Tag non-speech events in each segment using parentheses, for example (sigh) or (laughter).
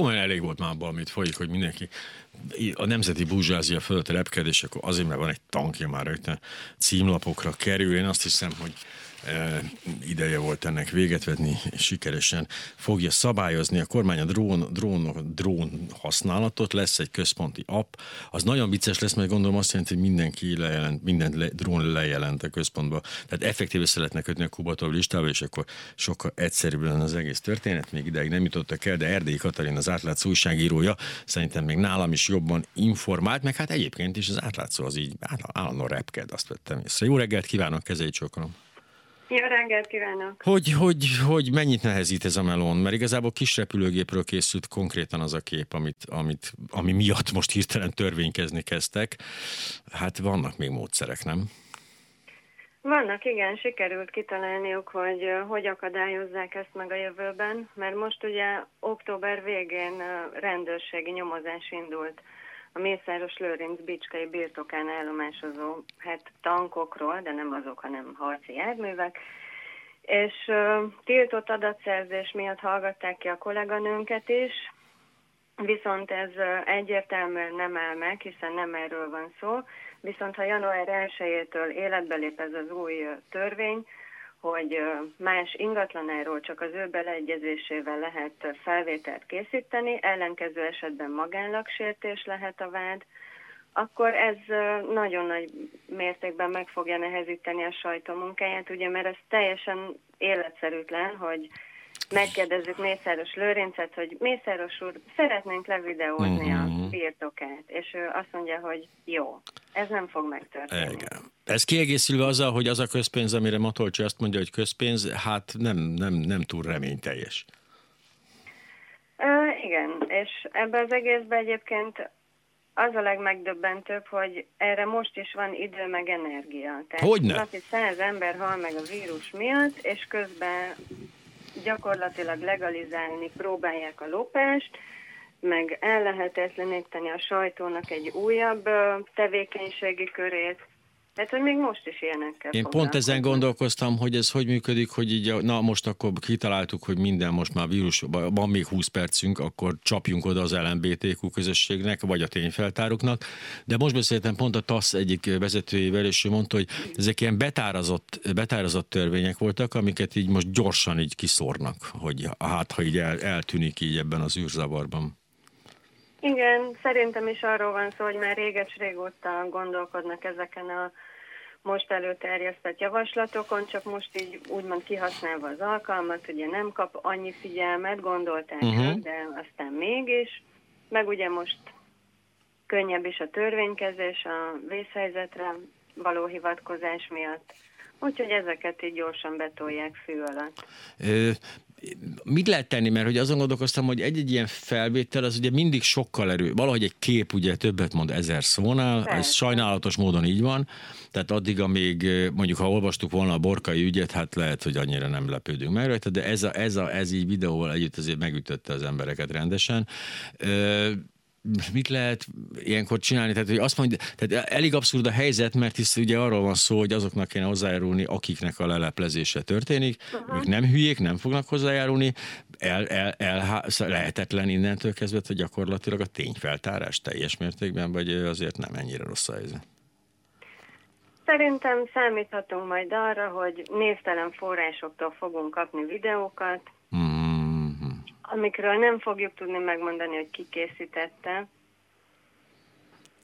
komolyan elég volt már abban, amit folyik, hogy mindenki a nemzeti burzsázia fölött repked, és akkor azért, mert van egy tankja már rögtön címlapokra kerül. Én azt hiszem, hogy ideje volt ennek véget vetni, sikeresen fogja szabályozni. A kormány a drón, drón, drón használatot, lesz egy központi app, az nagyon vicces lesz, mert gondolom azt jelenti, hogy mindenki lejelent, minden le, drón lejelent a központba, tehát effektíve szeretnek kötni a Kubatov listába, és akkor sokkal egyszerűbb lenne az egész történet, még ideig nem jutottak el, de Erdélyi Katalin az átlátszó újságírója szerintem még nálam is jobban informált, meg hát egyébként is az átlátszó az így állandóan repked, azt vettem észre. Jó reggelt kívánok, kezeit csókolom! Jó reggelt kívánok! Hogy, hogy, hogy mennyit nehezít ez a melón? Mert igazából kis repülőgépről készült konkrétan az a kép, amit, amit, ami miatt most hirtelen törvénykezni kezdtek. Hát vannak még módszerek, nem? Vannak, igen, sikerült kitalálniuk, hogy hogy akadályozzák ezt meg a jövőben, mert most ugye október végén rendőrségi nyomozás indult a Mészáros Lőrinc Bicskei birtokán állomásozó hát tankokról, de nem azok, hanem harci járművek, és uh, tiltott adatszerzés miatt hallgatták ki a kolléganőnket is, viszont ez egyértelműen nem áll meg, hiszen nem erről van szó, viszont ha január 1-től életbe lép ez az új törvény, hogy más ingatlanáról csak az ő beleegyezésével lehet felvételt készíteni, ellenkező esetben magánlagsértés lehet a vád, akkor ez nagyon nagy mértékben meg fogja nehezíteni a sajtó munkáját, ugye, mert ez teljesen életszerűtlen, hogy megkérdezzük Mészáros Lőrincet, hogy Mészáros úr, szeretnénk levideózni uh-huh. a mhm. birtokát, és ő azt mondja, hogy jó, ez nem fog megtörténni. Igen. Ez kiegészülve azzal, hogy az a közpénz, amire Matolcsi azt mondja, hogy közpénz, hát nem, nem, nem túl reményteljes. Uh, igen, és ebbe az egészben egyébként az a legmegdöbbentőbb, hogy erre most is van idő meg energia. Tehát Hogyne? Napi száz ember hal meg a vírus miatt, és közben gyakorlatilag legalizálni próbálják a lopást, meg ellehetetleníteni a sajtónak egy újabb tevékenységi körét, Hát, hogy még most is ilyenekkel Én pont ezen gondolkoztam, hogy ez hogy működik, hogy így, na most akkor kitaláltuk, hogy minden most már vírus, van még 20 percünk, akkor csapjunk oda az LMBTQ közösségnek, vagy a tényfeltároknak. De most beszéltem pont a TASZ egyik vezetőjével, és ő mondta, hogy ezek ilyen betárazott, betárazott törvények voltak, amiket így most gyorsan így kiszórnak, hogy hát ha így el, eltűnik így ebben az űrzavarban. Igen, szerintem is arról van szó, hogy már réges régóta gondolkodnak ezeken a most előterjesztett javaslatokon, csak most így úgymond kihasználva az alkalmat, ugye nem kap annyi figyelmet, gondolták, uh-huh. de aztán mégis, meg ugye most könnyebb is a törvénykezés a vészhelyzetre való hivatkozás miatt. Úgyhogy ezeket így gyorsan betolják fű alatt mit lehet tenni, mert hogy azon gondolkoztam, hogy egy-egy ilyen felvétel az ugye mindig sokkal erő. Valahogy egy kép ugye többet mond ezer szónál, Persze. ez sajnálatos módon így van, tehát addig, amíg mondjuk ha olvastuk volna a borkai ügyet, hát lehet, hogy annyira nem lepődünk meg rajta, de ez, a, ez, a, ez így videóval együtt azért megütötte az embereket rendesen mit lehet ilyenkor csinálni? Tehát, hogy azt mondja, tehát elég abszurd a helyzet, mert hisz ugye arról van szó, hogy azoknak kéne hozzájárulni, akiknek a leleplezése történik. Uh-huh. Ők nem hülyék, nem fognak hozzájárulni. El, el, el, lehetetlen innentől kezdve, hogy gyakorlatilag a tényfeltárás teljes mértékben, vagy azért nem ennyire rossz a helyzet. Szerintem számíthatunk majd arra, hogy névtelen forrásoktól fogunk kapni videókat, amikről nem fogjuk tudni megmondani, hogy ki készítette.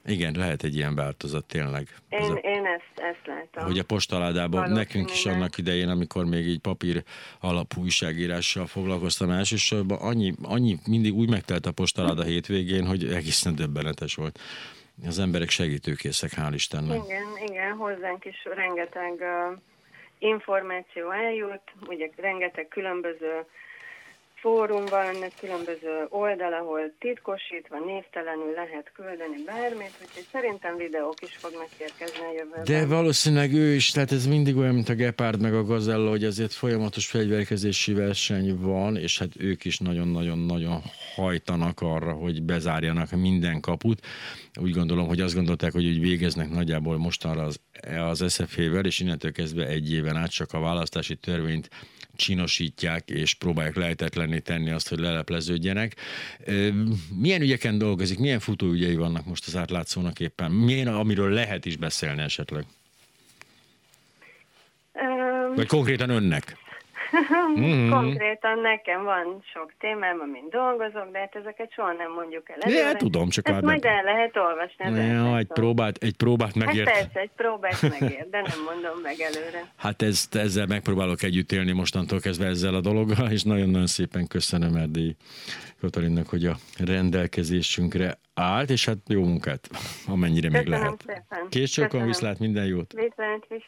Igen, lehet egy ilyen változat tényleg. Én, a, én ezt, ezt látom. Hogy a postaládában nekünk is annak idején, amikor még így papír alapú újságírással foglalkoztam elsősorban, annyi, annyi mindig úgy megtelt a postaláda hétvégén, hogy egészen döbbenetes volt. Az emberek segítőkészek, hál' Istennek. Igen, igen, hozzánk is rengeteg uh, információ eljut, ugye rengeteg különböző fórum van, különböző oldal, ahol titkosítva, névtelenül lehet küldeni bármit, úgyhogy szerintem videók is fognak érkezni a jövőben. De valószínűleg ő is, tehát ez mindig olyan, mint a Gepard meg a Gazella, hogy azért folyamatos fegyverkezési verseny van, és hát ők is nagyon-nagyon-nagyon hajtanak arra, hogy bezárjanak minden kaput. Úgy gondolom, hogy azt gondolták, hogy úgy végeznek nagyjából mostanra az, az SZF-vel, és innentől kezdve egy éven át csak a választási törvényt csinosítják, és próbálják lehetetlenné tenni azt, hogy lelepleződjenek. Milyen ügyeken dolgozik, milyen futóügyei vannak most az átlátszónak éppen? Milyen, amiről lehet is beszélni esetleg? Vagy konkrétan önnek? Mm-hmm. Konkrétan nekem van sok témám, amin dolgozok, de hát ezeket soha nem mondjuk el. Ja, tudom, csak Ezt majd el lehet olvasni. Ja, egy próbát, egy próbát hát megért. Hát persze, egy próbát (laughs) megér, de nem mondom meg előre. Hát ezt, ezzel megpróbálok együtt élni mostantól kezdve ezzel a dologgal, és nagyon-nagyon szépen köszönöm Erdély Katalinnak, hogy a rendelkezésünkre állt, és hát jó munkát, amennyire Köszönöm még lehet. Szépen. Később, viszlát, minden jót! Viszlát, viszlát.